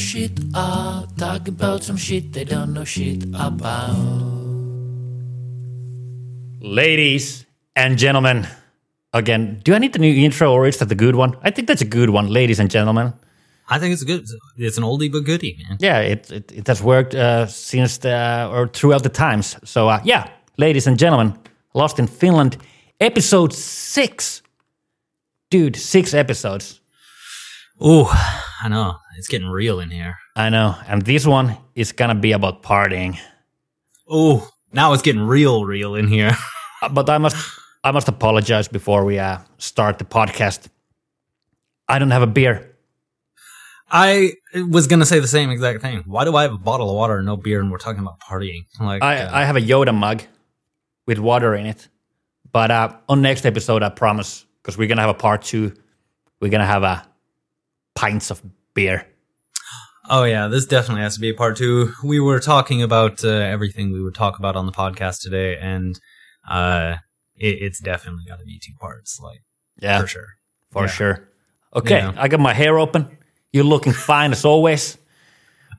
shit. I'll talk about some shit they don't know shit about. Ladies and gentlemen, again, do I need the new intro or is that the good one? I think that's a good one, ladies and gentlemen. I think it's good. It's an oldie but goodie, man. Yeah, it it, it has worked uh, since the, or throughout the times. So uh, yeah, ladies and gentlemen, Lost in Finland, episode six. Dude, six episodes. Ooh, I know. It's getting real in here. I know, and this one is gonna be about partying. Oh, now it's getting real, real in here. Uh, But I must I must apologize before we uh, start the podcast. I don't have a beer. I was gonna say the same exact thing. Why do I have a bottle of water and no beer, and we're talking about partying? Like, I, uh, I have a Yoda mug with water in it. But uh, on next episode, I promise, because we're gonna have a part two. We're gonna have a pints of beer. Oh yeah, this definitely has to be a part two. We were talking about uh, everything we would talk about on the podcast today, and uh, it, it's definitely got to be two parts, like Yeah, for sure. for Yeah. sure. Okay, Yeah. I got my hair open. You're looking fine as always.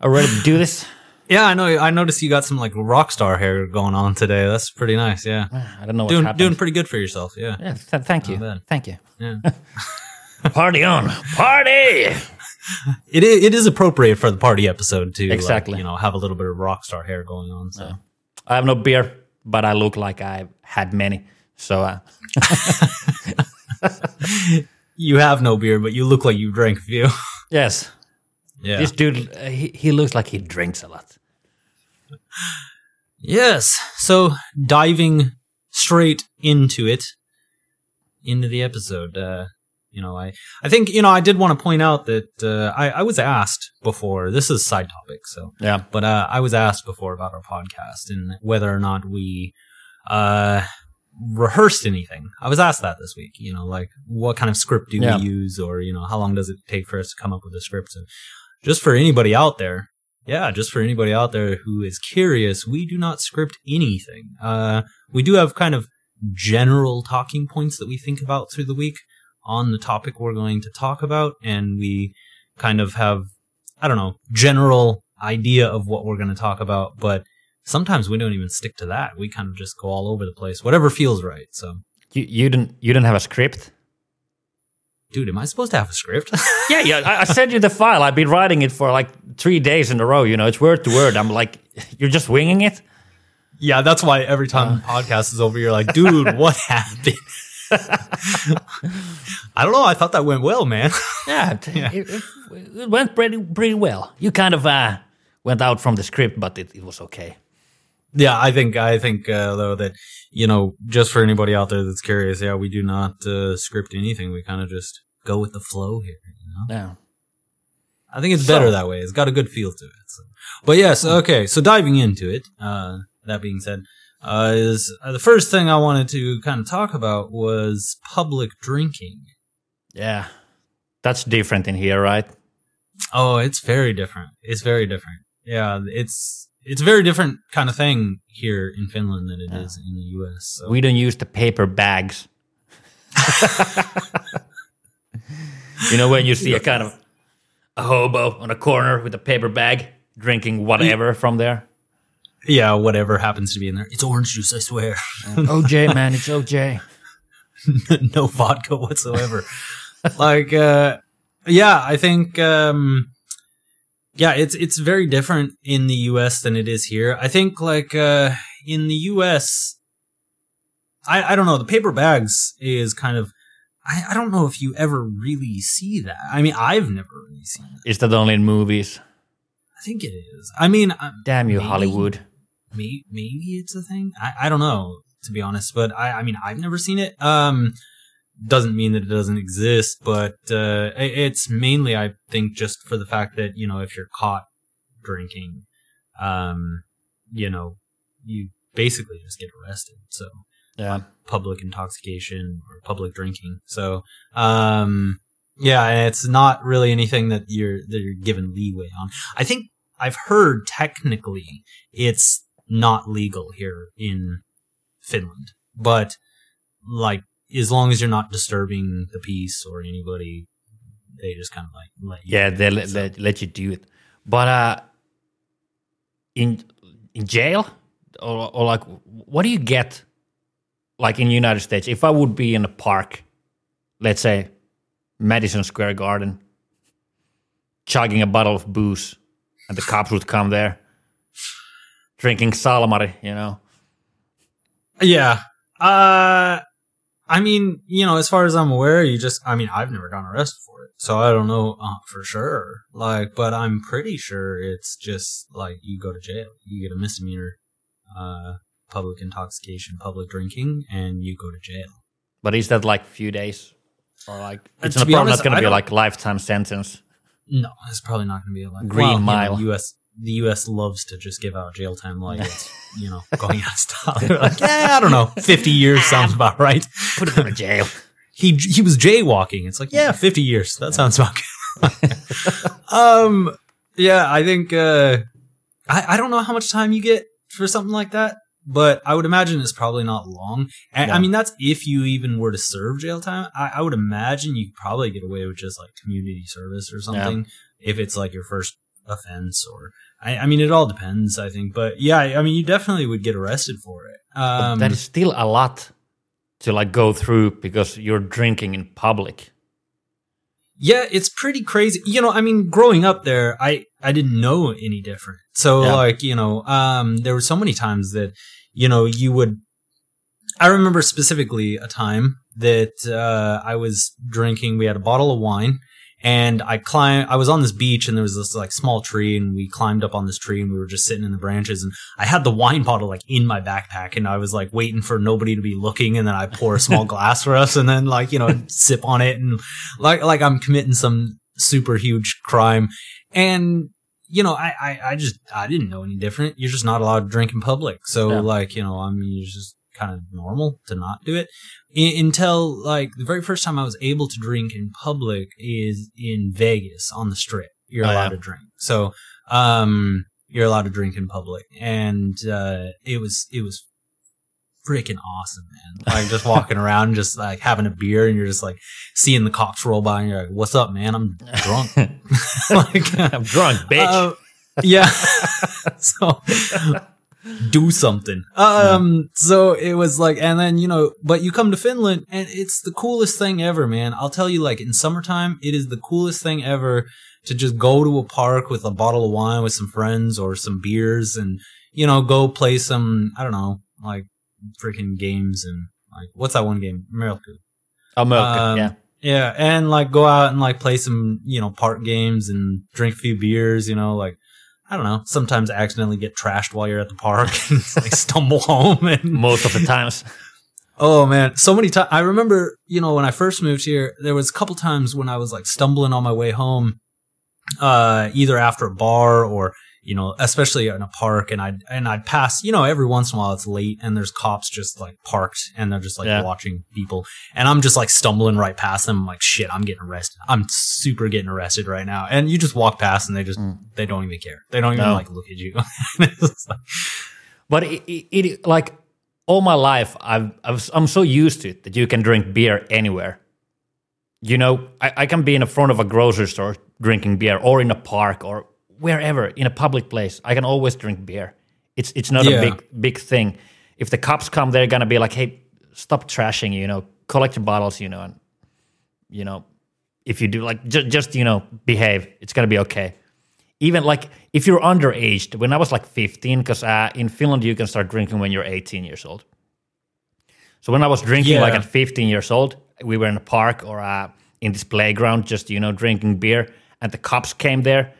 Are ready to do this? Yeah, I know. I noticed you got some like rock star hair going on today. That's pretty nice. Yeah, I don't know doing happening. doing pretty good for yourself. Yeah. yeah, th- thank you, bad. thank you. Yeah. Party on, party! It is, it is appropriate for the party episode to like, Exactly. you know have a little bit of rock star hair going on. So I have no beer, but I look like I've had many. So uh, you have no beer, but you look like you drank a few. yes, yeah. this dude, uh, he, he looks like he drinks a lot. yes. So diving straight into it, into the episode. Uh, you know, I I think you know I did want to point out that uh, I I was asked before. This is side topic, so Yeah. but uh, I was asked before about our podcast and whether or not we uh, rehearsed anything. I was asked that this week. You know, like what kind of script do Yeah. we use, or you know, how long does it take for us to come up with a script? So, just for anybody out there, yeah, just for anybody out there who is curious, we do not script anything. Uh, we do have kind of general talking points that we think about through the week on the topic we're going to talk about, and we kind of have I don't know, general idea of what we're going to talk about, but sometimes we don't even stick to that. We kind of just go all over the place, whatever feels right. So, You you didn't you didn't have a script? dude, am I supposed to have a script? Yeah, yeah. I, I sent you the file. I've been writing it for like three days in a row. You know, it's word to word. I'm like, you're just winging it. yeah, that's why every time uh. the podcast is over, you're like, dude, what happened? I don't know. I thought that went well, man. Yeah, it, It, it, it went pretty pretty well. You kind of uh, went out from the script, but it, it was okay. yeah, I think, I think, uh, though, that, you know, just for anybody out there that's curious, yeah, we do not uh, script anything. We kind of just go with the flow here, you know? Yeah. I think it's So- better that way. It's got a good feel to it. So. But yes, okay. So diving into it, uh, that being said, uh, is uh, the first thing I wanted to kind of talk about was public drinking. Yeah. That's different in here, right? Oh, it's very different. It's very different. Yeah, it's it's a very different kind of thing here in Finland than it is in the U.S. So. We don't use the paper bags. you know when you see a kind of a hobo on a corner with a paper bag drinking whatever from there. Yeah, whatever happens to be in there, it's orange juice. I swear, OJ, man, it's OJ. no vodka whatsoever. like, uh, yeah, I think, um, yeah, it's it's very different in the U.S. than it is here. I think, like, uh, in the U.S., I I don't know. The paper bags is kind of. I, I don't know if you ever really see that. I mean, I've never really seen that. Is that only in movies? I think it is. I mean, Damn you, Maybe. Hollywood. Maybe, maybe it's a thing. I, I don't know, to be honest. But I, I mean, I've never seen it. Um, doesn't mean that it doesn't exist, but uh, it's mainly, I think, just for the fact that you know, if you're caught drinking, um, you know, you basically just get arrested. So Yeah. public intoxication or public drinking. So, um, yeah, it's not really anything that you're that you're given leeway on. I think I've heard technically it's not legal here in Finland, but like as long as you're not disturbing the peace or anybody, they just kind of like let you. Yeah, they let, So- let, let you do it. But uh, in in jail or, or like, what do you get? Like in the United States, if I would be in a park, let's say Madison Square Garden, chugging a bottle of booze, and the cops would come there, drinking Salmari, you know. Yeah. Uh, I mean, you know, as far as I'm aware, you just, I mean, I've never gotten arrested for it. So I don't know uh, for sure. Like, but I'm pretty sure it's just like you go to jail. You get a misdemeanor, uh, public intoxication, public drinking, and you go to jail. But is that like few days, or like Uh, it's to not probably honest, not going to be like lifetime sentence? No, it's probably not going to be a like Green well, Mile. U.S. The U.S. loves to just give out jail time like it's you know going out of style. Like, yeah, I don't know, fifty years sounds about right. Put him in jail. He he was jaywalking. It's like yeah, fifty years. That sounds about good. um, yeah, I think uh, I I don't know how much time you get for something like that. But I would imagine it's probably not long. And I mean, that's if you even were to serve jail time. I, I would imagine you could probably get away with just like community service or something if it's like your first offense or I, I mean it all depends I think but yeah I mean you definitely would get arrested for it um that is still a lot to like go through because you're drinking in public. yeah it's pretty crazy you know I mean growing up there I I didn't know any different so Yeah. like you know um there were so many times that you know you would I remember specifically a time that uh, I was drinking. We had a bottle of wine, and I climbed. I was on this beach, and there was this like small tree, and we climbed up on this tree, and we were just sitting in the branches. And I had the wine bottle like in my backpack, and I was like waiting for nobody to be looking, and then I pour a small glass for us, and then like you know sip on it, and like like I'm committing some super huge crime, and you know, I, I, I just, I didn't know any different. You're just not allowed to drink in public. So, Yeah. like, you know, I mean, it's just kind of normal to not do it. I, until, like, the very first time I was able to drink in public is in Vegas on the strip. You're Oh, allowed yeah. to drink. So, um, you're allowed to drink in public. And, uh, it was, it was freaking awesome, man. Like, just walking around, just like having a beer, and you're just like seeing the cops roll by, and you're like, what's up, man? I'm drunk. like, I'm drunk, bitch. uh, yeah. so do something. Um so it was like and then you know, but you come to Finland and it's the coolest thing ever, man. I'll tell you like in summertime, it is the coolest thing ever to just go to a park with a bottle of wine with some friends or some beers and you know, go play some I don't know, like freaking games and like what's that one game? America. oh, um, yeah. Yeah, and like go out and like play some, you know, park games and drink a few beers, you know, like I don't know, sometimes accidentally get trashed while you're at the park and like stumble home and Most of the times. oh man, so many times I remember, you know, when I first moved here, there was a couple times when I was like stumbling on my way home uh either after a bar or you know, especially in a park and I'd and I'd pass, you know, every once in a while it's late and there's cops just like parked and they're just like Yeah. watching people and I'm just like stumbling right past them. I'm like, shit, I'm getting arrested. I'm super getting arrested right now. And you just walk past and they just Mm. they don't even care. They don't even No. like look at you. Like- But it, it, it like all my life, I've, I've I'm so used to it that you can drink beer anywhere. You know, I, I can be in the front of a grocery store drinking beer, or in a park, or wherever in a public place. I can always drink beer. It's it's not Yeah. a big big thing. If the cops come, they're gonna be like, "Hey, stop trashing." You know, collect your bottles. You know, and you know, if you do like just just you know behave, it's gonna be okay even like if you're underaged when i was like 15 because uh, in finland you can start drinking when you're 18 years old so when i was drinking Yeah. like at 15 years old we were in a park or uh, in this playground just you know drinking beer and the cops came there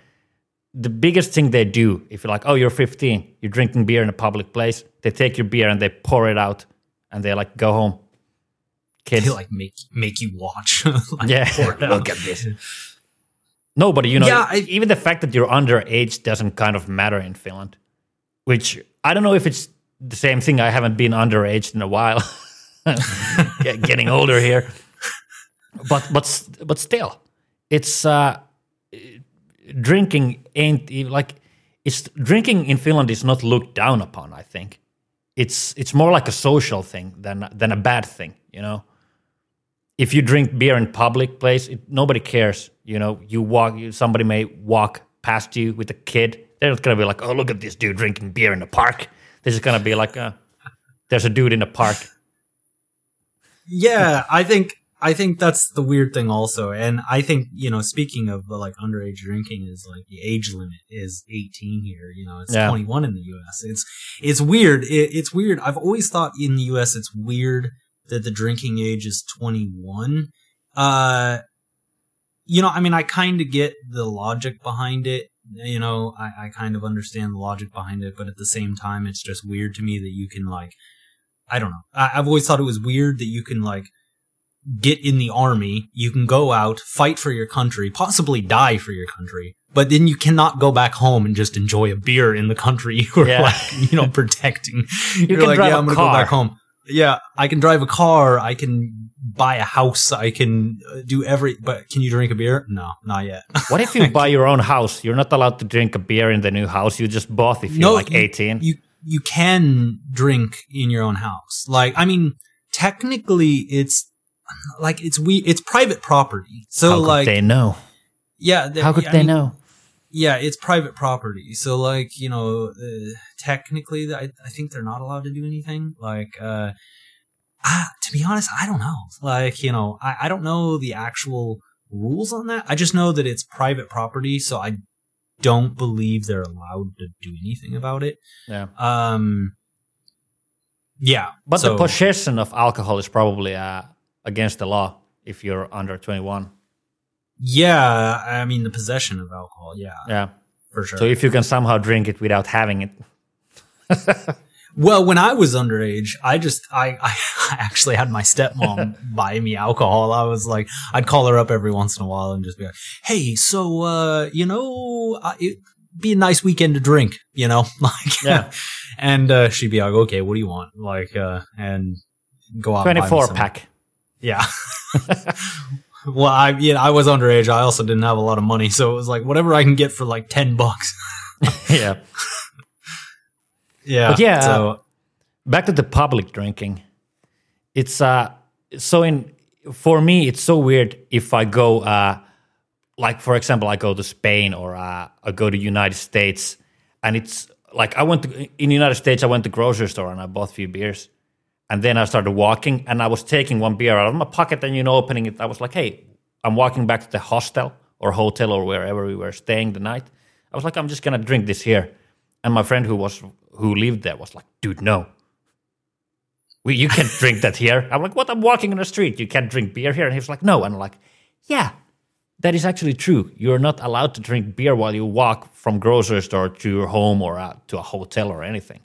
the biggest thing they do if you're like oh you're 15 you're drinking beer in a public place they take your beer and they pour it out and they're like go home. Kids. They like make make you watch. Like, yeah. pour it out. look at this. No but you know Yeah, I- even the fact that you're underage doesn't kind of matter in finland which i don't know if it's the same thing. I haven't been underage in a while. Getting older here. But but but still it's uh drinking ain't like it's drinking in finland is not looked down upon i think it's it's more like a social thing than than a bad thing you know if you drink beer in public place it, nobody cares you know you walk somebody may walk past you with a kid, they're not gonna be like, "Oh, look at this dude drinking beer in the park." They're just gonna be like, uh, "There's a dude in the park." Yeah, I think I think that's the weird thing also, and I think you know, speaking of uh, like underage drinking, is like the age limit is 18 here. You know, it's Yeah. 21 in the U.S. It's it's weird. It, it's weird. I've always thought in the U.S. it's weird that the drinking age is 21. Uh, you know, I mean, I kind of get the logic behind it. You know, I, I kind of understand the logic behind it, but at the same time, it's just weird to me that you can like, I don't know. I, I've always thought it was weird that you can like get in the army, you can go out, fight for your country, possibly die for your country, but then you cannot go back home and just enjoy a beer in the country you were Yeah. like, you know, protecting. You can are like, drive yeah, a I'm gonna car." go back home. Yeah, I can drive a car. I can buy a house. I can uh, do every. But can you drink a beer? No, not yet. What if you buy your own house? You're not allowed to drink a beer in the new house you just bought if you're No, like you- 18. you you can drink in your own house. Like, I mean, technically, it's like it's we it's private property. So How could like, they know? yeah, the- How could I they mean, know? Yeah, it's private property. So like, you know, uh, technically, I, I think they're not allowed to do anything. Like, uh, ah, to be honest, I don't know. Like, you know, I, I don't know the actual rules on that. I just know that it's private property. So I don't believe they're allowed to do anything about it. Yeah. Um, yeah, But so- the possession of alcohol is probably uh, against the law if you're under 21. yeah, I mean the possession of alcohol, yeah, Yeah. for sure. So if you can somehow drink it without having it. well, when I was underage, I just I I actually had my stepmom buy me alcohol. I was like, I'd call her up every once in a while and just be like, "Hey, so uh, you know, uh, it'd be a nice weekend to drink, you know, like Yeah. and uh, she'd be like, "Okay, what do you want?" Like, uh, and go out and buy me 24 some- pack. Yeah. well, I yeah, I was underage. I also didn't have a lot of money, so it was like whatever I can get for like ten bucks. yeah. yeah. But yeah, So back to the public drinking it's uh so in for me it's so weird if i go uh like for example i go to spain or uh, i go to united states and it's like i went to in the united states i went to grocery store and i bought a few beers and then i started walking and i was taking one beer out of my pocket and you know opening it i was like hey i'm walking back to the hostel or hotel or wherever we were staying the night i was like i'm just gonna drink this here and my friend who was who lived there was like dude no we, you can't drink that here. I'm like, what? I'm walking in the street. You can't drink beer here. And he was like, no. And I'm like, yeah, that is actually true. You're not allowed to drink beer while you walk from grocery store to your home or uh, to a hotel or anything.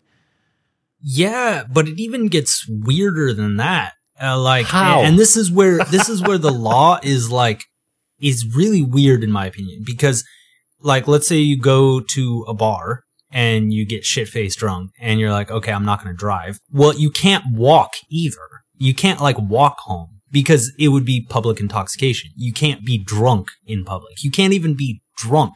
Yeah, but it even gets weirder than that. Uh, like, How? and this is where this is where the law is like is really weird in my opinion because, like, let's say you go to a bar and you get shit faced drunk and you're like, okay, I'm not going to drive. Well, you can't walk either. You can't like walk home because it would be public intoxication. You can't be drunk in public. You can't even be drunk.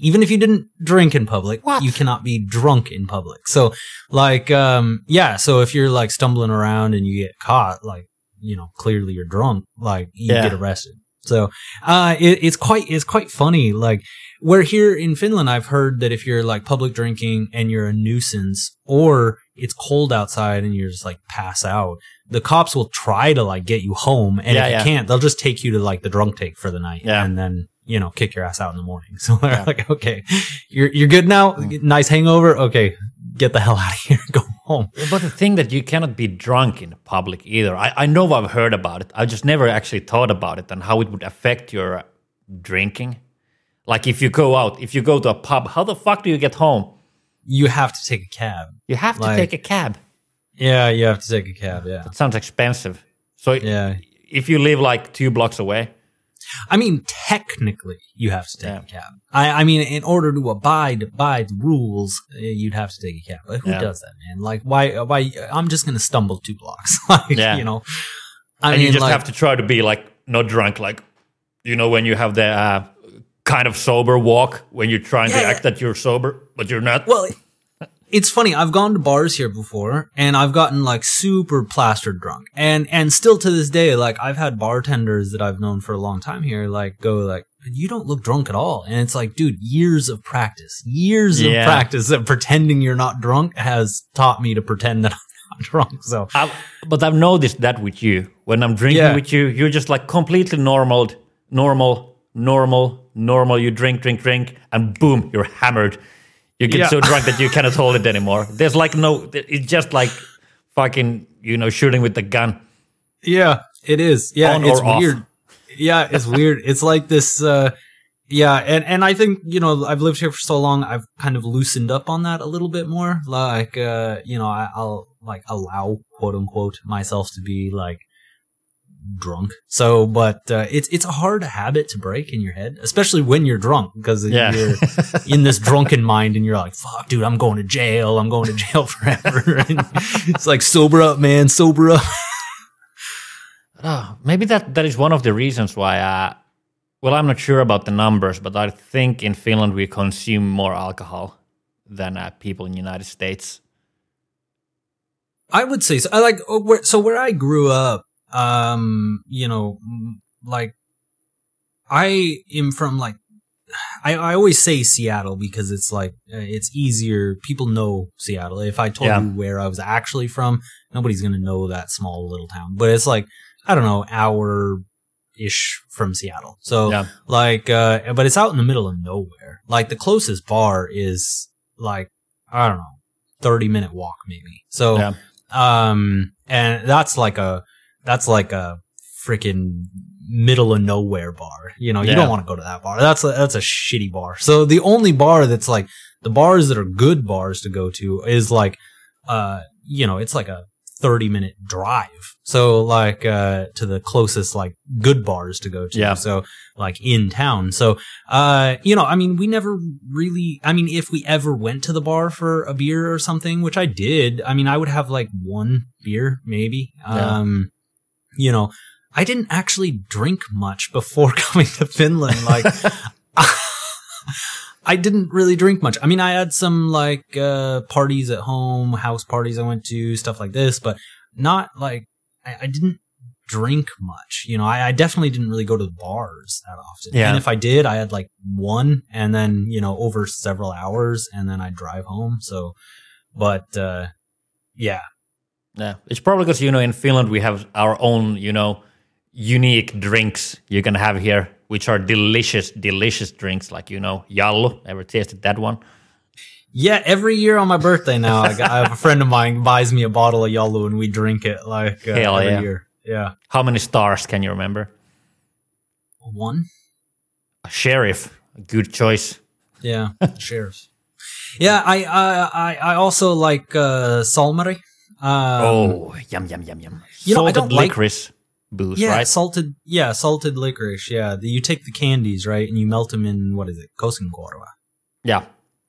Even if you didn't drink in public, What? you cannot be drunk in public. So, like, um, yeah. So if you're like stumbling around and you get caught, like, you know, clearly you're drunk, like you Yeah. get arrested. So, uh, it, it's quite, it's quite funny. Like, where here in Finland, I've heard that if you're like public drinking and you're a nuisance or it's cold outside and you're just like pass out, the cops will try to like get you home. And Yeah, if yeah. you can't, they'll just take you to like the drunk take for the night. Yeah. And then, you know, kick your ass out in the morning. So they're Yeah. like, okay, you're, you're good now. Mm. Nice hangover. Okay. Get the hell out of here. Go home. But the thing that you cannot be drunk in public either. I, I know I've heard about it. I just never actually thought about it and how it would affect your drinking. Like if you go out, if you go to a pub, how the fuck do you get home? You have to take a cab. You have to Like- take a cab. Yeah. You have to take a cab. Yeah. It sounds expensive. So Yeah. if you live like two blocks away, I mean, technically, you have to take Yeah. a cab. I, I mean, in order to abide by the rules, uh, you'd have to take a cab. But who Yeah. does that, man? Like, why? Why? I'm just gonna stumble two blocks. like, Yeah. you know. I and mean, you just like, have to try to be like not drunk, like you know when you have the uh, kind of sober walk when you're trying to Yeah. act that you're sober, but you're not. Well, it's funny. I've gone to bars here before, and I've gotten like super plastered drunk, and and still to this day, like I've had bartenders that I've known for a long time here, like go like, you don't look drunk at all. And it's like, dude, years of practice, years Yeah. of practice of pretending you're not drunk has taught me to pretend that I'm not drunk. So I've, but I've noticed that with you. When I'm drinking Yeah. with you, you're just like completely normal, normal, normal, normal. You drink, drink, drink, and boom, you're hammered. You get Yeah. so drunk that you cannot hold it anymore. There's like no, it's just like fucking, you know, shooting with the gun. Yeah, it is. Yeah, On it's or off. weird. Yeah, it's weird. It's like this. uh Yeah, and and I think you know I've lived here for so long. I've kind of loosened up on that a little bit more. Like, uh you know, I, I'll like allow quote unquote myself to be like drunk. So, but uh, it's it's a hard habit to break in your head, especially when you're drunk because Yeah. you're in this drunken mind and you're like, "Fuck, dude, I'm going to jail. I'm going to jail forever." it's like sober up, man, sober up. Oh, maybe that, that is one of the reasons why. Uh, well, I'm not sure about the numbers, but I think in Finland we consume more alcohol than uh, people in the United States. I would say so. I like where, so where I grew up. Um, you know, like I am from like I, I always say Seattle because it's like uh, it's easier. People know Seattle. If I told Yeah. you where I was actually from, nobody's gonna know that small little town. But it's like I don't know, hour ish from Seattle. So Yeah. like, uh, but it's out in the middle of nowhere. Like the closest bar is like I don't know, thirty minute walk maybe. So Yeah. um, and that's like a that's like a freaking middle of nowhere bar. You know, you don't want to go to that bar. That's a, that's a shitty bar. So the only bar that's like the bars that are good bars to go to is like, uh, you know, it's like a 30 minute drive. So like, uh, to the closest like good bars to go to. Yeah. So like in town. So, uh, you know, I mean, we never really, I mean, if we ever went to the bar for a beer or something, which I did, I mean, I would have like one beer maybe. Yeah. Um, you know, I didn't actually drink much before coming to Finland. Like, I didn't really drink much. I mean, I had some like uh parties at home, house parties I went to, stuff like this, but not like I, I didn't drink much. You know, I, I definitely didn't really go to the bars that often. Yeah. And if I did, I had like one and then, you know, over several hours and then I'd drive home. So but uh yeah. Yeah, it's probably because you know in Finland we have our own you know unique drinks you can have here, which are delicious, delicious drinks like you know jallu. Ever tasted that one? Yeah, every year on my birthday now, I, got, I have a friend of mine buys me a bottle of Jallu and we drink it like uh, Hell every yeah. year. Yeah, How many stars can you remember? one. A sheriff, a good choice. Yeah, sheriffs. Yeah, I I I, I also like uh, Salmari. Um, oh, yum yum yum yum. you know, I Salted don't like- licorice booze, yeah, right? salted. Yeah, salted licorice. Yeah, the, you take the candies right and you melt them in what is it, Koskenkorva. yeah,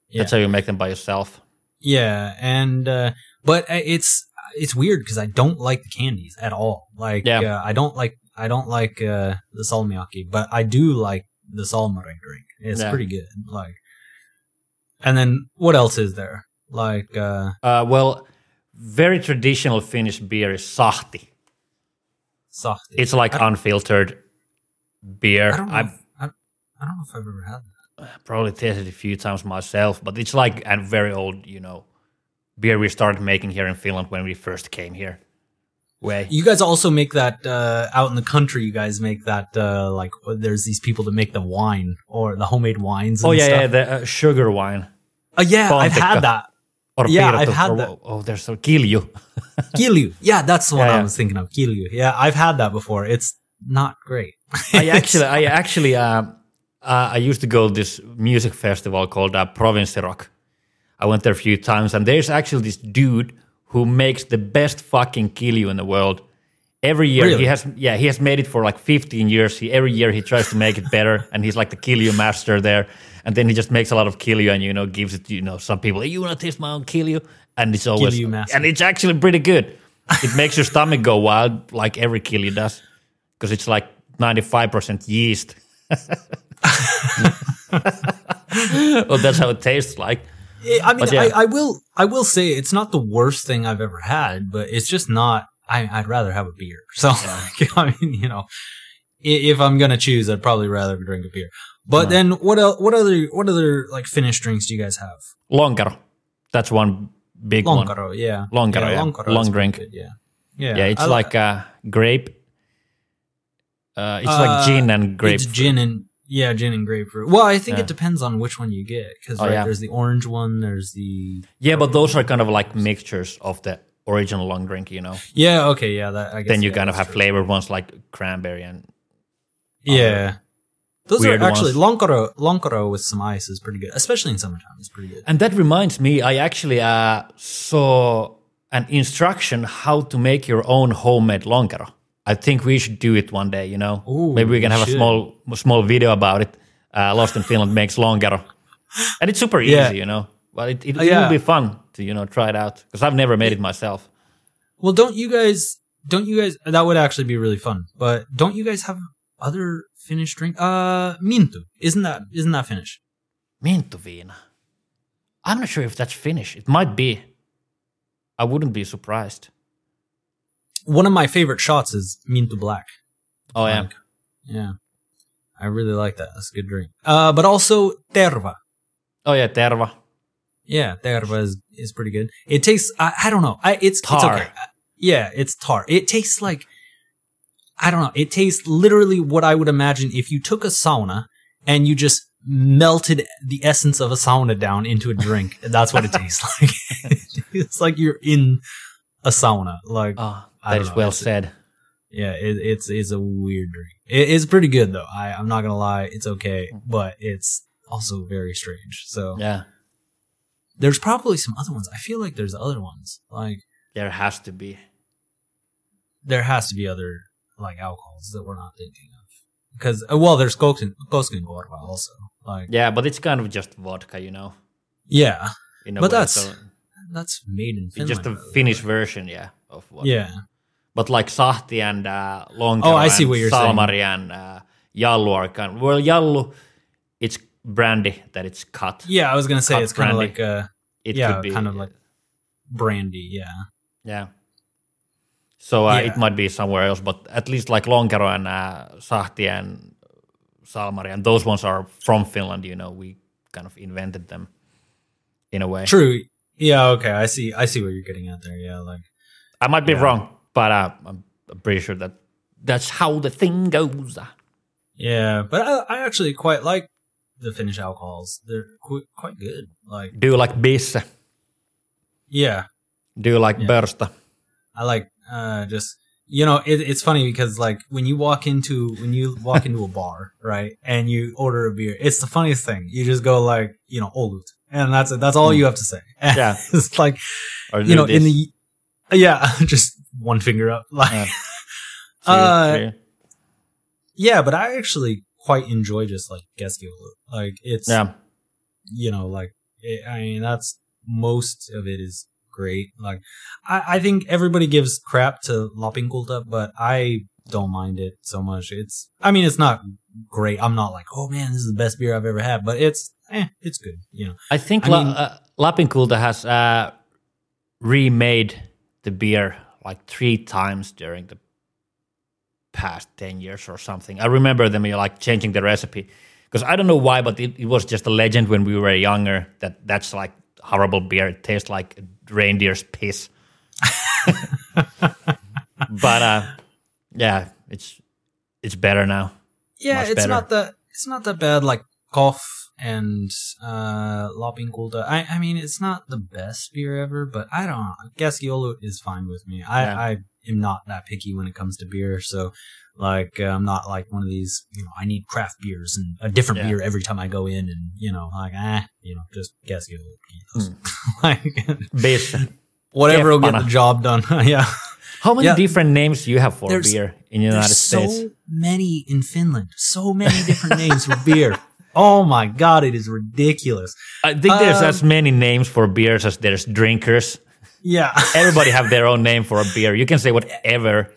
Yeah. that's how you make them by yourself. Yeah, and uh, but uh, it's it's weird because I don't like the candies at all. Like, Yeah. uh, I don't like I don't like uh, the salmiakki, but I do like the salmari drink. It's Yeah. pretty good. Like, and then what else is there? Like, uh, Uh, well, very traditional Finnish beer is sahti. sahti. It's like unfiltered beer. I don't know. I've if- I, I don't know if I've ever had that. probably tasted a few times myself, but it's like a very old, you know, beer we started making here in Finland when we first came here. Way. You guys also make that uh, out in the country. You guys make that uh, like there's these people that make the wine or the homemade wines. And Oh yeah, stuff. yeah, the uh, sugar wine. Uh, yeah, I've had that. Or Yeah, I've had or- that. Oh, there's so kilju. Kilju. Yeah, that's what Yeah, I yeah. was thinking of. Kilju. Yeah, I've had that before. It's not great. I actually, I actually, uh, uh, I used to go to this music festival called uh, Provinssirock. I went there a few times, and there's actually this dude who makes the best fucking kilju in the world. Every year Really? he has, yeah, he has made it for like 15 years. He every year he tries to make it better, and he's like the kilju master there. And then he just makes a lot of kilju, and you know gives it, you know, some people. Hey, you want to taste my own kilju? And it's always, master. and it's actually pretty good. It makes your stomach go wild, like every kilju does, because it's like 95% yeast. well, that's how it tastes like. I mean, yeah. I, I will, I will say it's not the worst thing I've ever had, but it's just not. I, I'd rather have a beer. So, I mean, you know, if I'm gonna choose, I'd probably rather drink a beer. But then what el- what other what other like Finnish drinks do you guys have? Lonkero. That's one big one. Yeah. Yeah. Lonkero Long drink. good, yeah. Yeah. Yeah, it's I li- like uh, grape. Uh, it's Uh, like gin and grape. It's gin and yeah, gin and grapefruit. Well, I think Yeah. it depends on which one you get because Oh, right, yeah. there's the orange one, there's the Yeah, but those are kind of like mixtures of the original long drink, you know. yeah. Okay, yeah. That I guess then you yeah, kind of have true. flavored ones like cranberry and Yeah. Those are actually ones. lonkero. Lonkero with some ice is pretty good, especially in summertime. It's pretty good. And that reminds me, I actually uh, saw an instruction how to make your own homemade lonkero. I think we should do it one day. You know, Ooh, maybe we can we have should. a small small video about it. Uh, Lost in Finland makes lonkero, and it's super easy. Yeah. You know, but it, it, Uh, it yeah. will be fun to you know try it out because I've never made it myself. Well, don't you guys? Don't you guys? That would actually be really fun. But don't you guys have other Finnish drink? Uh, mintu. Isn't that isn't that Finnish? Mintuviina. I'm not sure if that's Finnish. It might be. I wouldn't be surprised. One of my favorite shots is mintu black. Oh yeah, Like, yeah. I really like that. That's a good drink. Uh, but also terva. oh yeah, terva. Yeah, terva is, is pretty good. It tastes. I, I don't know. I it's It's Tar. okay. Yeah, it's tar. It tastes like. I don't know. It tastes literally what I would imagine if you took a sauna and you just melted the essence of a sauna down into a drink. That's what it tastes like. it's like you're in a sauna. Like Oh, I don't is know. well It's- said. Yeah, it, it's it's a weird drink. It, it's pretty good though. I I'm not gonna lie, it's okay, mm. but it's also very strange. So Yeah, there's probably some other ones. I feel like there's other ones. Like there has to be. there has to be other like alcohols that we're not thinking of. Because uh, well, there's Kosken Korva also. Like Yeah, but it's kind of just vodka, you know. yeah, a But way, that's so that's made in Finland. just a by the way. Finnish version, yeah, of vodka. Yeah, But like Sahti and uh, Lonkero Oh, I see what you're saying. Salmari and uh, Jallu are kind well, Jallu, it's brandy that it's cut. yeah. I was gonna say it's kind of like uh It yeah, could be kind of like brandy. Yeah, yeah. So uh, Yeah. it might be somewhere else, but at least like Lonkero and uh, Sahti and Salmari and those ones are from Finland. You know, we kind of invented them in a way. true. Yeah, okay. I see. I see what you're getting at there. Yeah, like I might be Yeah. wrong, but uh, I'm pretty sure that that's how the thing goes. Yeah, but I, I actually quite like the Finnish alcohols. They're qu- quite good. Like, Do you like bisse? yeah, Do you like Yeah. börsta? I like uh, just you know it, it's funny because like when you walk into when you walk into a bar right and you order a beer, it's the funniest thing. You just go like you know olut, and that's it. That's all you have to say. Hmm. Yeah. it's like Or you know in the yeah, just one finger up. Like Yeah. Uh, yeah, but I actually quite enjoy just like keskiolut. Like it's yeah, you know, like it, I mean, that's most of it is great. Like I, I think everybody gives crap to Lapinkulta, but I don't mind it so much. It's, I mean, it's not great. I'm not like, oh man, this is the best beer I've ever had, but it's, eh, it's good. You know, I think I La- mean- uh, has uh, remade the beer like three times during the past 10 years or something. I remember them like changing the recipe because I don't know why, but it, it was just a legend when we were younger that that's like horrible beer. It tastes like reindeer's piss. but uh, yeah, it's it's better now. yeah, Much it's better. not the it's not that bad. Like Koff and uh Lapinkulta. I, I mean, it's not the best beer ever, but I don't know. Is fine with me. I, Yeah. I am not that picky when it comes to beer, so like uh, I'm not like one of these. You know, I need craft beers and a different Yeah. beer every time I go in, and you know, like ah, you know, just keski Hmm. like Biss. whatever will get the job done. yeah, How many Yeah. different names do you have for There's- beer in the United there's States? so many in Finland. So many different names for beer. Oh my god, it is ridiculous. I think there's Um, as many names for beers as there's drinkers. Yeah. Everybody have their own name for a beer. You can say whatever.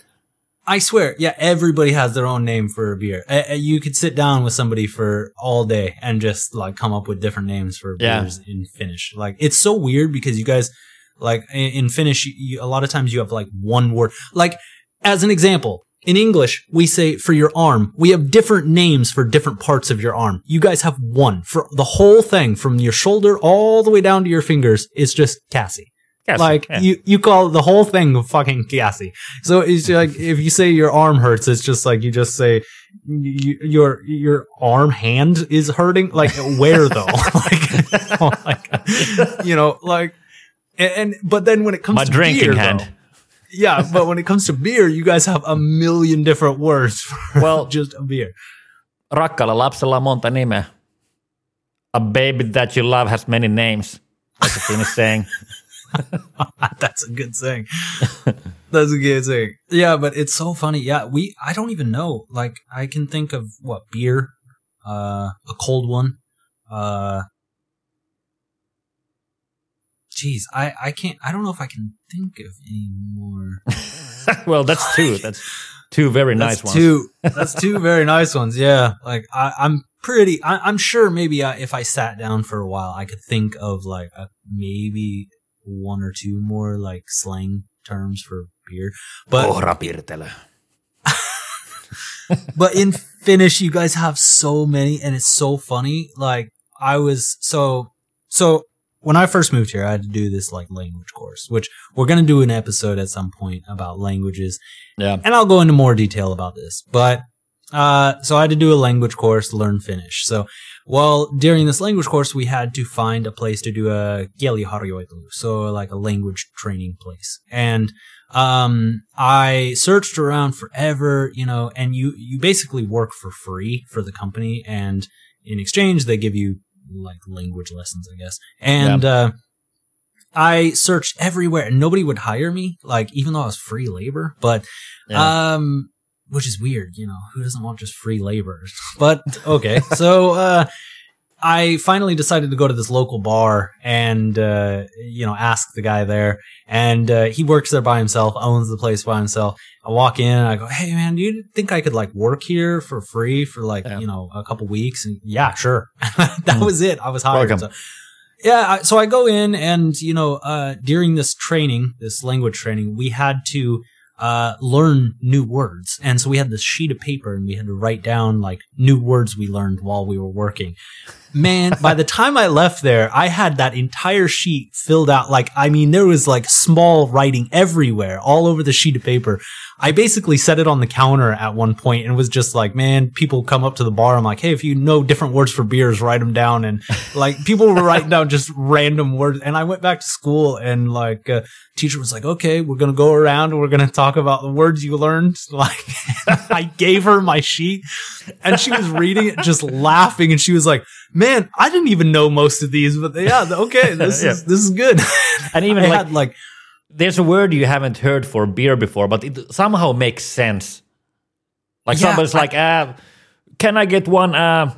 I swear, yeah, everybody has their own name for a beer. Uh, you could sit down with somebody for all day and just like come up with different names for Yeah. beers in Finnish. Like it's so weird because you guys, like in, in Finnish, you, a lot of times you have like one word. Like as an example, in English, we say for your arm, we have different names for different parts of your arm. You guys have one for the whole thing from your shoulder all the way down to your fingers. It's just Cassie. Yes, Like yeah. you, you call the whole thing fucking Cassie. So it's like if you say your arm hurts, it's just like you just say y- your your arm hand is hurting. Like where though? like, oh like, you know, like and, and but then when it comes my to drinking beer, hand. though- yeah, but when it comes to beer, you guys have a million different words for Well- just a beer. Rakkaalla lapsella on monta nimeä. A baby that you love has many names. That's a Finnish saying. That's a good thing. That's a good thing. Yeah, but it's so funny. Yeah, we I don't even know. Like I can think of what beer, uh, a cold one, uh. Jeez, I, I can't I don't know if I can think of any more. well, that's two. That's two very nice that's ones. two. That's two very nice ones. Yeah, like I, I'm pretty. I, I'm sure maybe I, if I sat down for a while, I could think of like a, maybe one or two more like slang terms for beer. But but in Finnish, you guys have so many, and it's so funny. Like I was so so when I first moved here, I had to do this like language course, which we're gonna do an episode at some point about languages Yeah. and I'll go into more detail about this. But uh, so I had to do a language course to learn Finnish. So, well, during this language course, we had to find a place to do a kieliharjoittelu, so like a language training place. And um, I searched around forever, you know, and you you basically work for free for the company, and in exchange they give you like language lessons, I guess. And uh, I searched everywhere, and nobody would hire me, like even though I was free labor. But Yeah. um, which is weird, you know, who doesn't want just free labor? But okay, so uh, I finally decided to go to this local bar and uh, you know ask the guy there, and uh, he works there by himself, owns the place by himself. I walk in, and I go, "Hey, man, do you think I could like work here for free for like Yeah. you know a couple weeks?" And yeah, sure. that was it. I was hired. Welcome. So yeah, I- so I go in and you know, uh, during this training, this language training, we had to uh, learn new words, and so we had this sheet of paper and we had to write down like new words we learned while we were working. Man, by the time I left there, I had that entire sheet filled out. Like, I mean, there was like small writing everywhere, all over the sheet of paper. I basically set it on the counter at one point and was just like, man, people come up to the bar. I'm like, hey, if you know different words for beers, write them down. And like, people were writing down just random words. And I went back to school and like, uh, teacher was like, okay, we're going to go around and we're going to talk about the words you learned. Like, I gave her my sheet and she was reading it, just laughing. And she was like, man, I didn't even know most of these, but yeah, okay, this Yeah. is, this is good. And even like had like, there's a word you haven't heard for beer before, but it somehow makes sense. Like Yeah, somebody's I- like, uh, "Can I get one uh,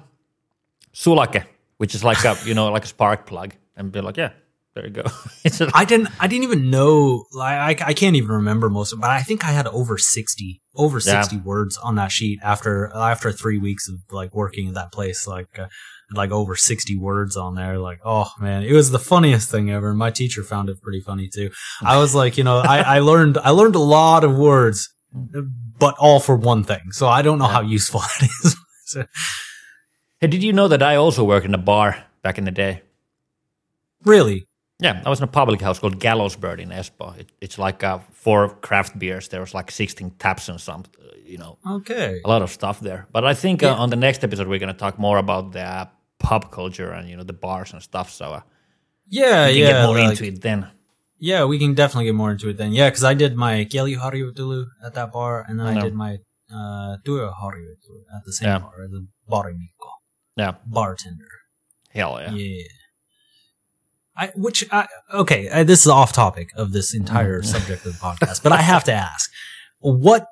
sulake?" Which is like a you know like a spark plug, and be like, "Yeah, there you go." I didn't. I didn't even know. Like, I, I can't even remember most of. it, But I think I had over sixty, over Yeah. sixty words on that sheet after after three weeks of like working at that place. Like, uh, like over sixty words on there. Like, oh man, it was the funniest thing ever. My teacher found it pretty funny too. I was like, you know, I, I learned I learned a lot of words, but all for one thing. So I don't know how useful that is. So- hey, did you know that I also worked in a bar back in the day? really, Yeah, I was in a public house called Gallows Bird in Espoo. It, it's like uh, for craft beers. There was like 16 taps and some, uh, you know, okay. a lot of stuff there. But I think uh, on the next episode we're gonna talk more about the pub culture and you know the bars and stuff. So uh, Yeah, we can yeah. get more like- into it then. Yeah, we can definitely get more into it then. Yeah, because I did my Kieli Harjoittelu at that bar, and then I did my uh, Työ Harjoittelu at the same Yeah. bar, the barimikko, Yeah, bartender. hell yeah. Yeah. I, which I, okay, uh, this is off topic of this entire Mm. subject of the podcast, but I have to ask, what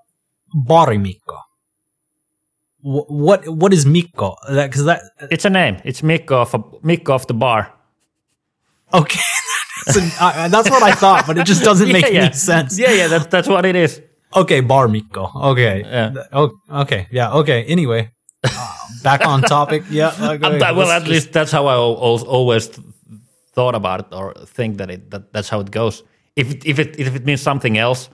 barimikko? Wh- What what is mikko? Because that It's a name. It's Mikko of a, Mikko of the bar. okay, that's, an- uh, that's what I thought, but it just doesn't make yeah, yeah. any sense. Yeah, yeah. That's that's what it is. Okay, bar Mikko. Okay. Yeah. Oh, okay. Yeah. Okay. Anyway, uh, back on topic. Yeah. okay, Uh, that- well, at least that's how I al- al- always thought about it, or think that it that, that's how it goes. If it, if it if it means something else,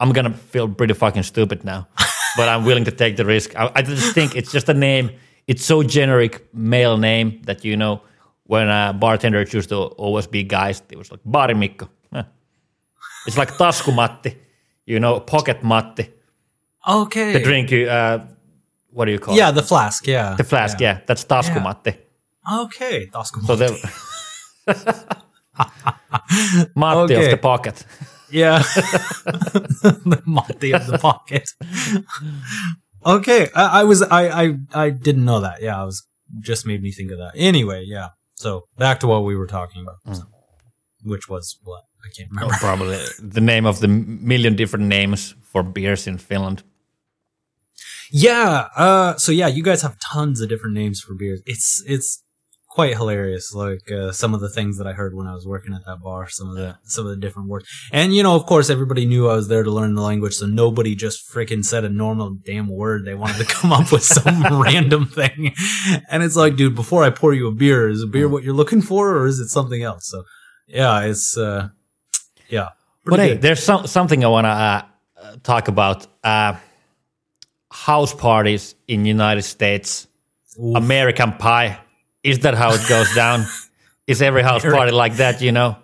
I'm gonna feel pretty fucking stupid now. But I'm willing to take the risk. I, I just think it's just a name. It's so generic male name that you know when a bartender used to always be guys, it was like Baarimikko. Eh. It's like Taskumatti, you know, Pocket Matti. Okay. The drink you, uh, what do you call Yeah, it? the flask. Yeah. The flask, yeah. That's Taskumatti. Okay. Taskumatti. So Matti of the pocket. Yeah. the Monty of the pocket. okay. I, I was I, I I didn't know that. Yeah, I was just made me think of that. Anyway, yeah. So back to what we were talking about. Mm. Which was what? I can't Oh, remember. probably the name of the million different names for beers in Finland. Yeah. Uh so yeah, you guys have tons of different names for beers. It's it's quite hilarious like uh, some of the things that I heard when I was working at that bar, some of the Yeah. some of the different words. And you know, of course everybody knew I was there to learn the language, so nobody just freaking said a normal damn word. They wanted to come up with some random thing. And it's like, dude, before I pour you a beer, is a beer what you're looking for or is it something else? So yeah, it's uh yeah. But hey, good. there's some, something I want to uh, uh, talk about. Uh, house parties in United States, Oof. American Pie. Is that how it goes down? Is every house party like that? You know?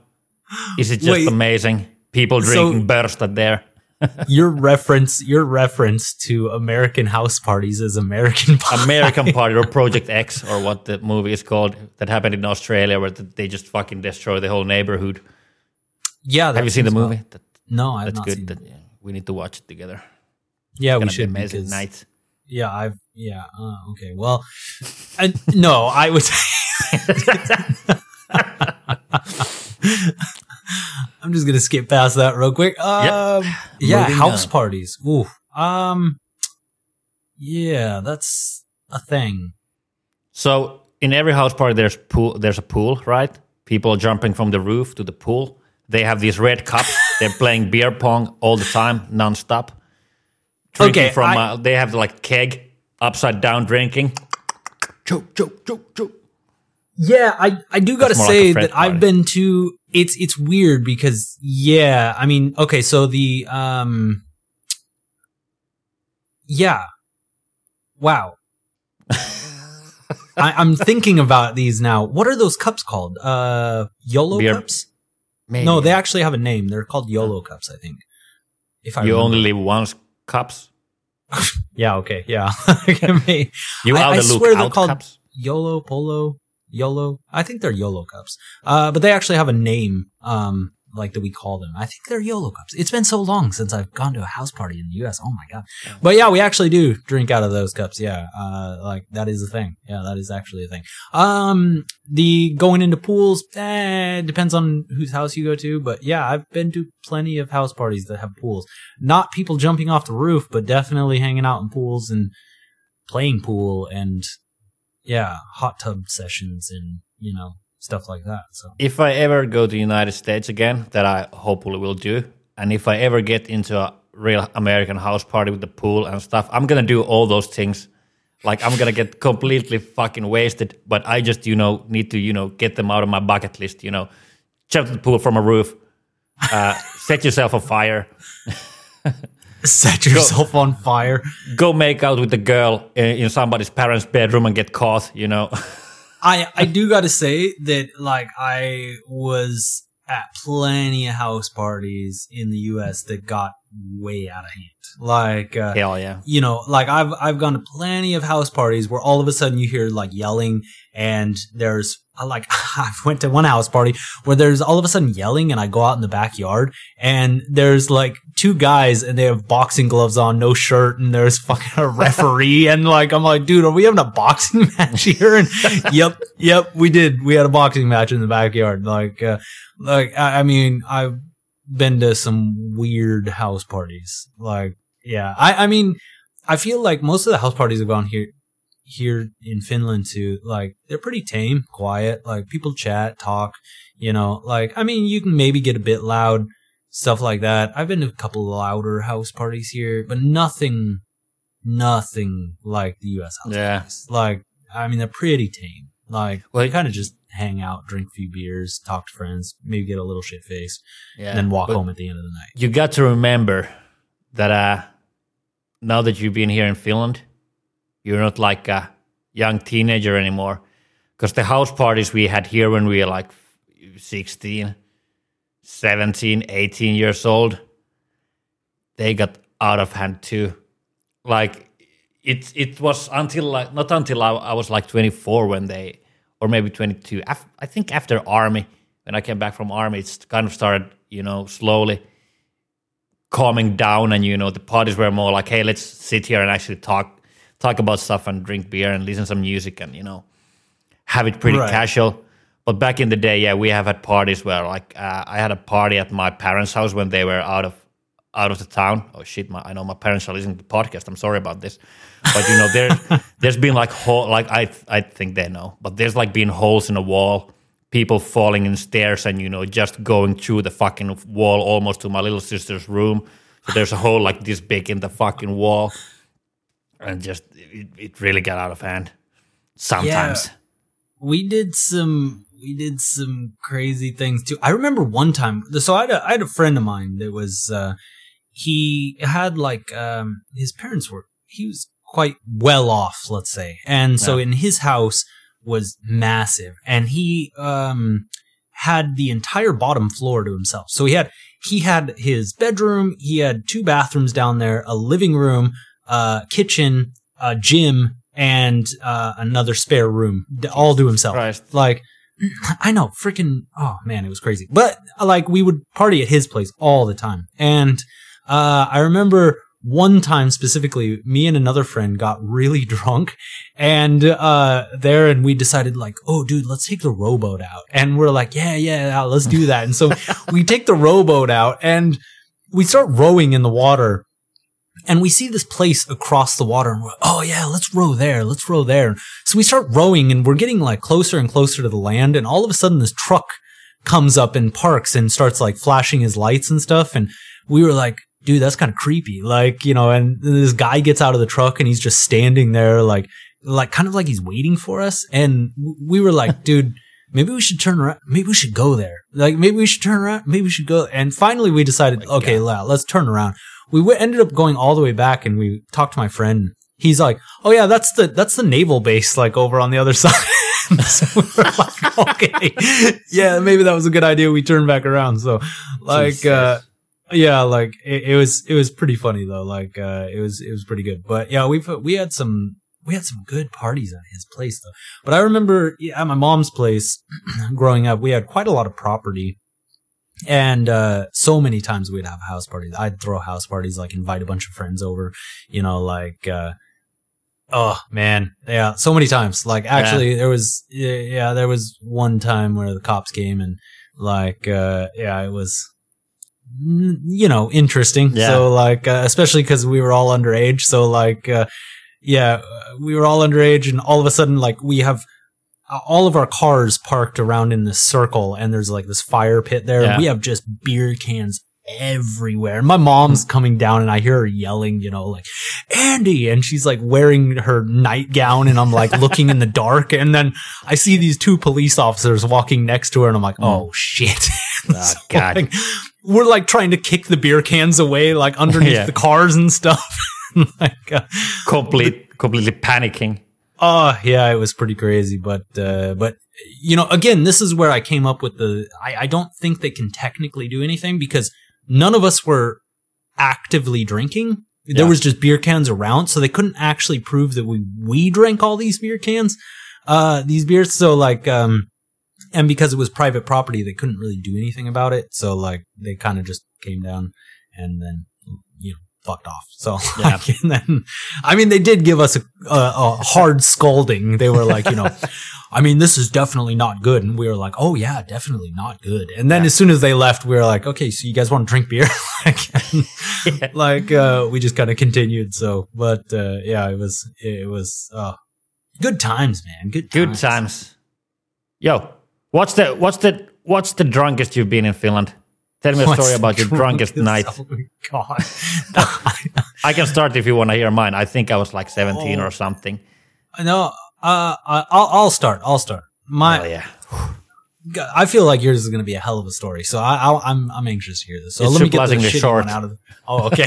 Is it just Wait. amazing? People So- drinking Börsta there. your reference your reference to American house parties is American pie. American Party or Project X or what the movie is called that happened in Australia where they just fucking destroy the whole neighborhood. Yeah, Have you seen the movie? That, No, I've that's not good. seen That, yeah, we need to watch it together. Yeah, we Gonna be should. amazing night. Yeah, I've. Yeah. Uh, okay. Well, I, no, I would. I'm just gonna skip past that real quick. Um, Yeah, Moving house on. parties. Ooh. Um. Yeah, that's a thing. So in every house party, there's pool. There's a pool, right? People jumping from the roof to the pool. They have these red cups. They're playing beer pong all the time, nonstop. Drinking Okay, from. I- uh, they have like keg upside down drinking. Choke, choke, choke, choke. Yeah, I I do gotta That's more like say a frat that I've been to. It's it's weird because yeah, I mean, okay, so the um, yeah, wow. I, I'm thinking about these now. What are those cups called? Uh, YOLO Beer- cups? Maybe. No, they actually have a name. They're called YOLO cups, I think. If I You remember. only live once. Cups. yeah, okay, yeah. May- You I- I either look swear they're called- cups. YOLO, Polo, YOLO. I think they're YOLO cups. Uh, but they actually have a name, um, like that we call them. I think they're YOLO cups. It's been so long since I've gone to a house party in the US. Oh my God. But yeah, we actually do drink out of those cups. Yeah. Uh, like that is a thing. Yeah, that is actually a thing. Um, the going into pools, eh, depends on whose house you go to. But yeah, I've been to plenty of house parties that have pools. Not people jumping off the roof, but definitely hanging out in pools and playing pool and yeah, hot tub sessions and you know stuff like that. So if I ever go to the United States again, that I hopefully will do, and if I ever get into a real American house party with the pool and stuff, I'm gonna do all those things. Like I'm gonna get completely fucking wasted, but I just you know need to you know get them out of my bucket list. You know, jump to the pool from a roof, uh, set yourself on fire, set yourself on fire. go make out with the girl in, in somebody's parents' bedroom and get caught. You know, I I do got to say that like I was at plenty of house parties in the U.S. that got way out of hand. Like uh, hell yeah. you know, like I've I've gone to plenty of house parties where all of a sudden you hear like yelling and there's I like I went to one house party where there's all of a sudden yelling and I go out in the backyard and there's like two guys and they have boxing gloves on, no shirt, and there's fucking a referee and like I'm like, dude, are we having a boxing match here? And yep, yep, we did. We had a boxing match in the backyard. Like uh, like I, I mean, I've been to some weird house parties. Like, yeah, I, I mean, I feel like most of the house parties I've gone here, here in Finland too, like they're pretty tame, quiet. Like people chat, talk, you know, like, I mean, you can maybe get a bit loud, stuff like that. I've been to a couple of louder house parties here, but nothing, nothing like the US house Yeah. parties. Like, I mean, they're pretty tame. Like, Well, we kind of just hang out, drink a few beers, talk to friends, maybe get a little shit faced, Yeah. and then walk But- home at the end of the night. you got to remember that uh, now that you've been here in Finland, you're not like a young teenager anymore. Because the house parties we had here when we were like 16, 17, 18 years old, they got out of hand too. Like it, it was until like not until I, I was like 24 when they, or maybe 22. Af- I think after army, when I came back from army, it's kind of started, you know, slowly calming down, and you know, the parties were more like, hey, let's sit here and actually talk, talk about stuff and drink beer and listen to some music and you know, have it pretty Right. casual. But back in the day, yeah, we have had parties where like uh, I had a party at my parents' house when they were out of out of the town. Oh shit, my, I know my parents are listening to the podcast. I'm sorry about this, but you know there there's been like hole like I I think they know, but there's like been holes in the wall, people falling in stairs, and you know just going through the fucking wall almost to my little sister's room. So there's a hole like this big in the fucking wall, and just it, it really got out of hand. Sometimes. we did some we did some crazy things too. I remember one time. So I had a, I had a friend of mine that was uh, he had like um, his parents were he was quite well off, let's say, and so Yeah. in his house was massive, and he um, had the entire bottom floor to himself. So he had he had his bedroom, he had two bathrooms down there, a living room, uh, kitchen, a gym, and uh, another spare room, all to himself. Christ. Like, I know, freaking, oh man, it was crazy. But like, we would party at his place all the time, and uh, I remember one time specifically, me and another friend got really drunk, and uh, there, and we decided like, oh, dude, let's take the rowboat out, and we're like, yeah, yeah, yeah, let's do that. And so we take the rowboat out, and we start rowing in the water. And we see this place across the water, and we're, oh yeah, let's row there, let's row there. So we start rowing, and we're getting like closer and closer to the land, and all of a sudden, this truck comes up and parks and starts like flashing his lights and stuff. And we were like, dude, that's kind of creepy. Like, you know, and this guy gets out of the truck and he's just standing there, like, like kind of like he's waiting for us. And we were like, dude, maybe we should turn around. Maybe we should go there. Like, maybe we should turn around. Maybe we should go. And finally we decided, okay, la- let's turn around. We w- ended up going all the way back and we talked to my friend. He's like, oh yeah, that's the, that's the naval base, like over on the other side. so we were like, okay, yeah, maybe that was a good idea. We turned back around. So like, uh, yeah, like it, it was, it was pretty funny though. Like, uh, it was, it was pretty good. But yeah, we've, we had some, we had some good parties at his place though. But I remember at my mom's place growing up, we had quite a lot of property. And uh, so many times we'd have house parties. I'd throw house parties, like invite a bunch of friends over, you know, like uh, oh man, yeah, so many times. Like actually, there was yeah, yeah, there was one time where the cops came and like uh, yeah, it was you know interesting. Yeah. So like uh, especially because we were all underage. So like uh, yeah, we were all underage, and all of a sudden like we have uh, all of our cars parked around in this circle and there's like this fire pit there. Yeah. We have just beer cans everywhere. And my mom's coming down and I hear her yelling, you know, like, Andy. And she's like wearing her nightgown and I'm like looking in the dark. And then I see these two police officers walking next to her and I'm like, oh shit. Oh, So, God. like, we're like trying to kick the beer cans away, like underneath Yeah. the cars and stuff. like, uh, Complete, completely panicking. Oh yeah, it was pretty crazy, but uh, but you know, again, this is where I came up with the. I, I don't think they can technically do anything because none of us were actively drinking. There Yeah. was just beer cans around, so they couldn't actually prove that we we drank all these beer cans, uh, these beers. So like, um, and because it was private property, they couldn't really do anything about it. So like, they kind of just came down and then you know fucked off. So Yeah. like, and then I mean, they did give us a, a, a hard scolding. They were like, you know, I mean, this is definitely not good. And we were like, oh yeah, definitely not good. And then Yeah. as soon as they left, we were like, okay, so you guys want to drink beer? like, Yeah. like, uh, we just kind of continued. So, but, uh, yeah, it was, it was, uh, good times, man. Good times. Good times. Yo, what's the what's the what's the drunkest you've been in Finland? Tell me a What's story about your the drunkest night. drunkest- Oh, God. I can start if you want to hear mine. I think I was like 17 Oh. or something. no, uh, I- I'll, I'll start. I'll start. My, Oh yeah. I feel like yours is going to be a hell of a story. So I, I, I'm I'm anxious to hear this. So It's let me get the shitty short. one out of. The, oh, okay.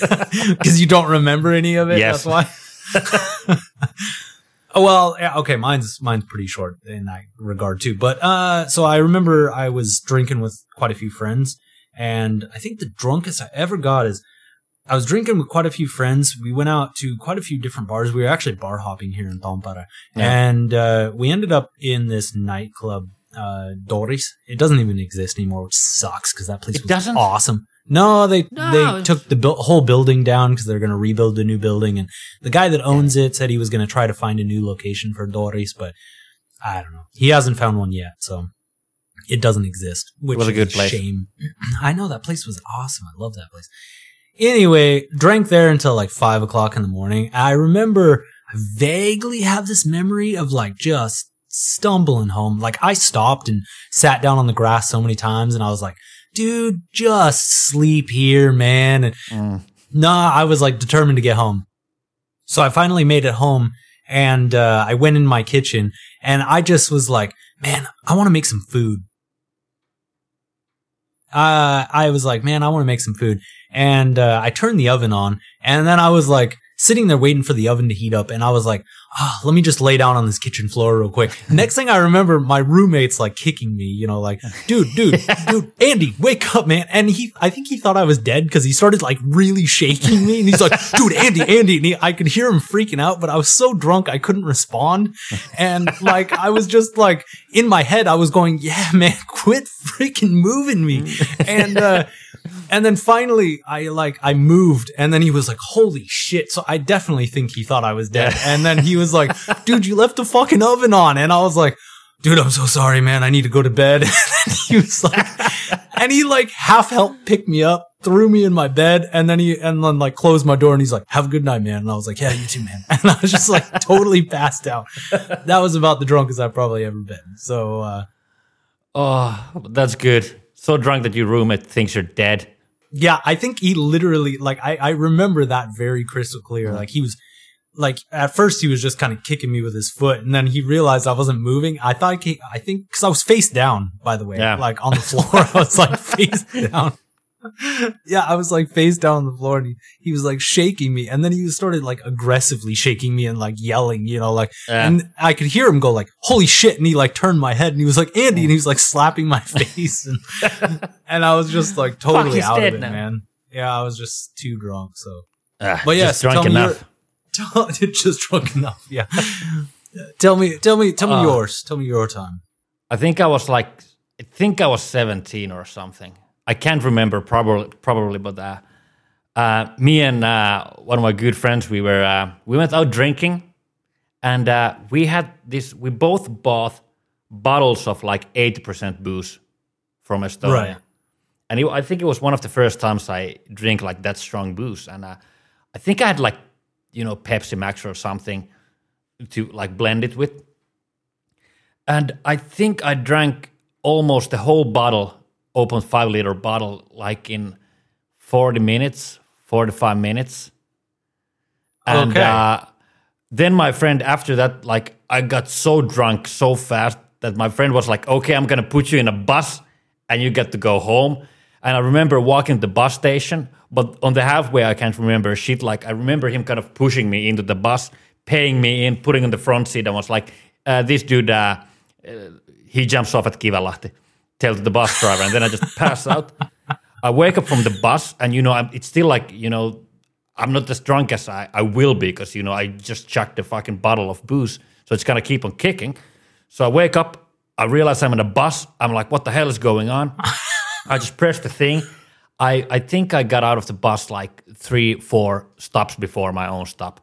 Because you don't remember any of it. Yes. That's why. oh well, yeah, okay. Mine's mine's pretty short in that regard too. But uh, so I remember I was drinking with quite a few friends, and I think the drunkest I ever got is I was drinking with quite a few friends. We went out to quite a few different bars. We were actually bar hopping here in Tampere. Yeah. And uh, we ended up in this nightclub, uh, Doris. It doesn't even exist anymore, which sucks because that place It was doesn't? awesome. No, they No, they it's- took the bu- whole building down because they're going to rebuild the new building. And the guy that owns it said he was going to try to find a new location for Doris, but I don't know. He hasn't found one yet, so it doesn't exist. Which was a good place. Shame. I know that place was awesome. I love that place. Anyway, drank there until like five o'clock in the morning. I remember I vaguely have this memory of like just stumbling home. Like I stopped and sat down on the grass so many times and I was like, dude, just sleep here, man. And Mm. nah, I was like determined to get home. So I finally made it home and uh, I went in my kitchen and I just was like, man, I want to make some food. Uh, I was like, man, I want to make some food. And uh, I turned the oven on and then I was like sitting there waiting for the oven to heat up. And I was like, ah, let me just lay down on this kitchen floor real quick. Next thing I remember, my roommate's like kicking me, you know, like, dude, dude, dude, Andy, wake up, man. And he, I think he thought I was dead because he started like really shaking me. And he's like, dude, Andy, Andy. And he, I could hear him freaking out, but I was so drunk I couldn't respond. And like, I was just like, in my head, I was going, yeah, man, quit freaking moving me. And, uh, and then finally, I like I moved, and then he was like, "Holy shit!" So I definitely think he thought I was dead. And then he was like, "Dude, you left the fucking oven on," and I was like, "Dude, I'm so sorry, man. I need to go to bed." And he was like, and he like half helped pick me up, threw me in my bed, and then he and then like closed my door, and he's like, "Have a good night, man." And I was like, "Yeah, you too, man." And I was just like totally passed out. That was about the drunkest I've probably ever been. So. uh Oh, that's good. So drunk that your roommate thinks you're dead. Yeah, I think he literally like I, I remember that very crystal clear. Like he was like at first he was just kind of kicking me with his foot, and then he realized I wasn't moving. I thought he, I think because I was face down, by the way, Yeah. like on the floor. I was like face down. yeah, I was like face down on the floor, and he, he was like shaking me, and then he started like aggressively shaking me and like yelling, you know, like, Yeah. and I could hear him go like, "Holy shit!" And he like turned my head, and he was like, "Andy," and he was like slapping my face, and and I was just like totally he's out of it, now. man. Yeah, I was just too drunk. So, Ah, But yeah, just drunk tell just drunk enough. Yeah. tell me, tell me, tell me Uh, yours. Tell me your time. I think I was like, I think I was 17 or something. I can't remember probably, probably, but uh, uh, me and uh, one of my good friends, we were uh, we went out drinking, and uh, we had this. We both bought bottles of like 80% booze from Estonia, Right. and it, I think it was one of the first times I drink like that strong booze, and uh, I think I had like you know Pepsi Max or something to like blend it with and I think I drank almost the whole bottle, open five liter bottle, like in 40 minutes, 45 minutes. And Okay. uh, then my friend, after that, like I got so drunk so fast that my friend was like, okay, I'm to put you in a bus and you get to go home. And I remember walking to the bus station, but on the halfway, I can't remember shit. Like I remember him kind of pushing me into the bus, paying me in, putting on the front seat, and was like, uh, "This dude, uh, uh, he jumps off at Kivenlahti." tells the bus driver, and then I just pass out. I wake up from the bus, and you know, I'm, it's still like you know, I'm not as drunk as I, I will be because you know I just chucked the fucking bottle of booze, so it's gonna keep on kicking. So I wake up, I realize I'm in a bus. I'm like, what the hell is going on? I just pressed the thing. I, I think I got out of the bus like three, four stops before my own stop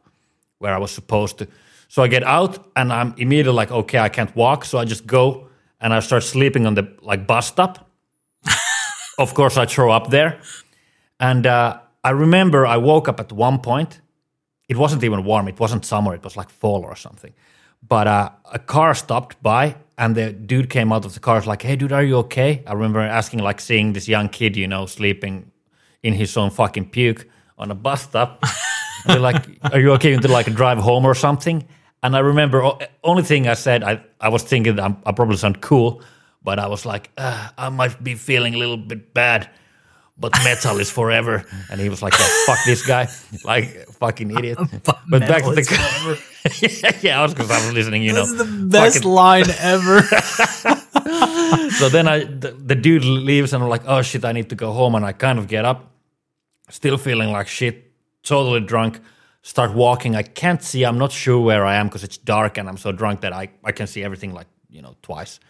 where I was supposed to. So I get out and I'm immediately like, okay, I can't walk. So I just go and I start sleeping on the like bus stop. of course, I throw up there. And uh, I remember I woke up at one point. It wasn't even warm. It wasn't summer. It was like fall or something. But uh, a car stopped by, and the dude came out of the car. Like, "Hey, dude, are you okay?" I remember asking, like, seeing this young kid, you know, sleeping in his own fucking puke on a bus stop. they're like, "Are you okay?" To like drive home or something. And I remember only thing I said, I I was thinking I probably sound cool, but I was like, I might be feeling a little bit bad, but metal is forever. And he was like, yeah, fuck this guy, like fucking idiot. but back to the is yeah, yeah, I was because I was listening, you know. This is the best fucking- line ever. so then I, the, the dude leaves, and I'm like, oh shit, I need to go home. And I kind of get up, still feeling like shit, totally drunk. Start walking. I can't see. I'm not sure where I am because it's dark, and I'm so drunk that I I can see everything like you know twice.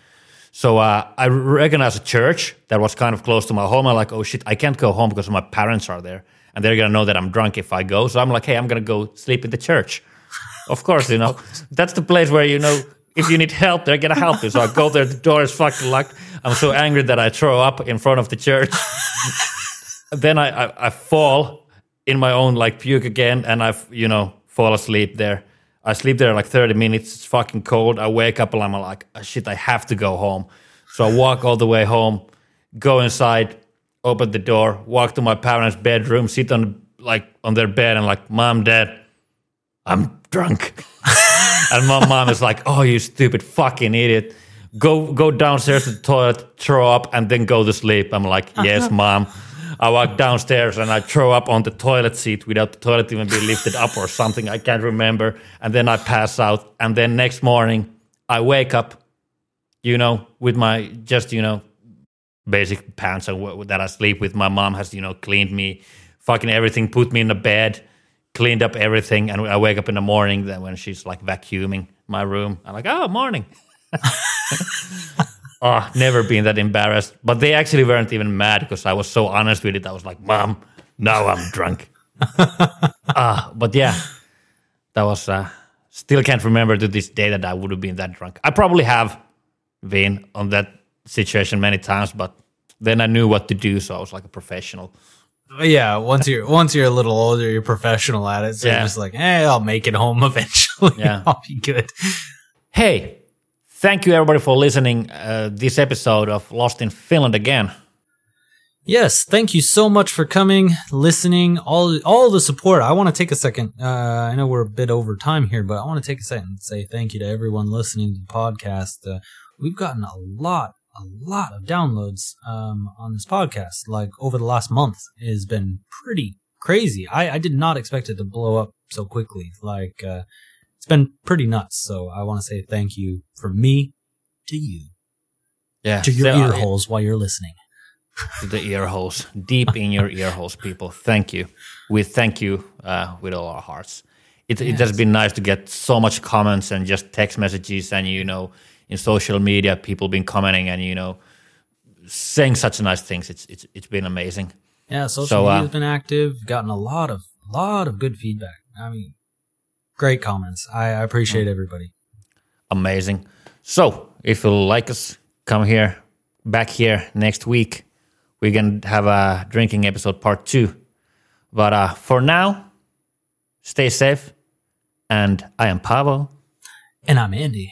So uh, I recognize a church that was kind of close to my home. I'm like, oh shit, I can't go home because my parents are there, and they're gonna know that I'm drunk if I go. So I'm like, hey, I'm gonna go sleep in the church. Of course, you know that's the place where you know if you need help, they're gonna help you. So I go there. The door is fucking locked. I'm so angry that I throw up in front of the church. then I, I I fall in my own like puke again, and I you know fall asleep there. I sleep there like 30 minutes. It's fucking cold. I wake up and I'm like, "Ah, shit, I have to go home. So I walk all the way home, go inside, open the door, walk to my parents' bedroom, sit on like on their bed, and like, mom, dad, I'm drunk. and my mom is like, "Oh, you stupid fucking idiot! Go go downstairs to the toilet, throw up, and then go to sleep." I'm like, "Yes, mom." I walk downstairs and I throw up on the toilet seat without the toilet even being lifted up or something. I can't remember. And then I pass out. And then next morning, I wake up, you know, with my just you know basic pants that I sleep with. My mom has, you know, cleaned me, fucking everything, put me in the bed, cleaned up everything, and I wake up in the morning. Then when she's like vacuuming my room, I'm like, oh, morning. oh, never been that embarrassed. But they actually weren't even mad because I was so honest with it. I was like, mom, now I'm drunk. Ah, but yeah, that was. Uh, still can't remember to this day that I would have been that drunk. I probably have been on that situation many times, but then I knew what to do, so I was like a professional. yeah, once you're once you're a little older, you're professional at it. So Yeah. you're just like, hey, I'll make it home eventually. Yeah. I'll be good. Hey, thank you everybody for listening uh, this episode of Lost in Finland again. Yes, thank you so much for coming, listening, all all the support. I want to take a second. Uh, I know we're a bit over time here, but I want to take a second and say thank you to everyone listening to the podcast. Uh, we've gotten a lot, a lot of downloads um, on this podcast. Like over the last month, it has been pretty crazy. I, I did not expect it to blow up so quickly. Like uh, it's been pretty nuts. So I want to say thank you from me to you, Yeah, to your so, uh, ear holes while you're listening. to the ear holes, deep in your ear holes, people. Thank you. We thank you uh, with all our hearts. It, it has been nice to get so much comments and just text messages, and you know, in social media, people been commenting and you know, saying such nice things. It's it's it's been amazing. Yeah, social So, uh, media's been active. Gotten a lot of lot of good feedback. I mean, great comments. I, I appreciate Mm. everybody. amazing. So if you like us, come here, back here next week. We're gonna have a drinking episode part two. But uh, for now, stay safe. And I am Paavo, And I'm Andy.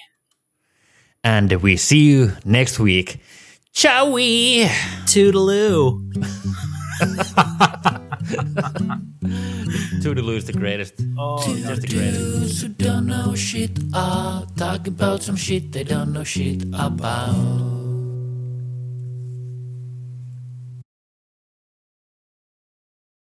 and we see you next week. Ciao! Toodaloo. Toodaloo is the greatest. Oh, Just the greatest. Who don't know shit are talking about some shit they don't know shit about.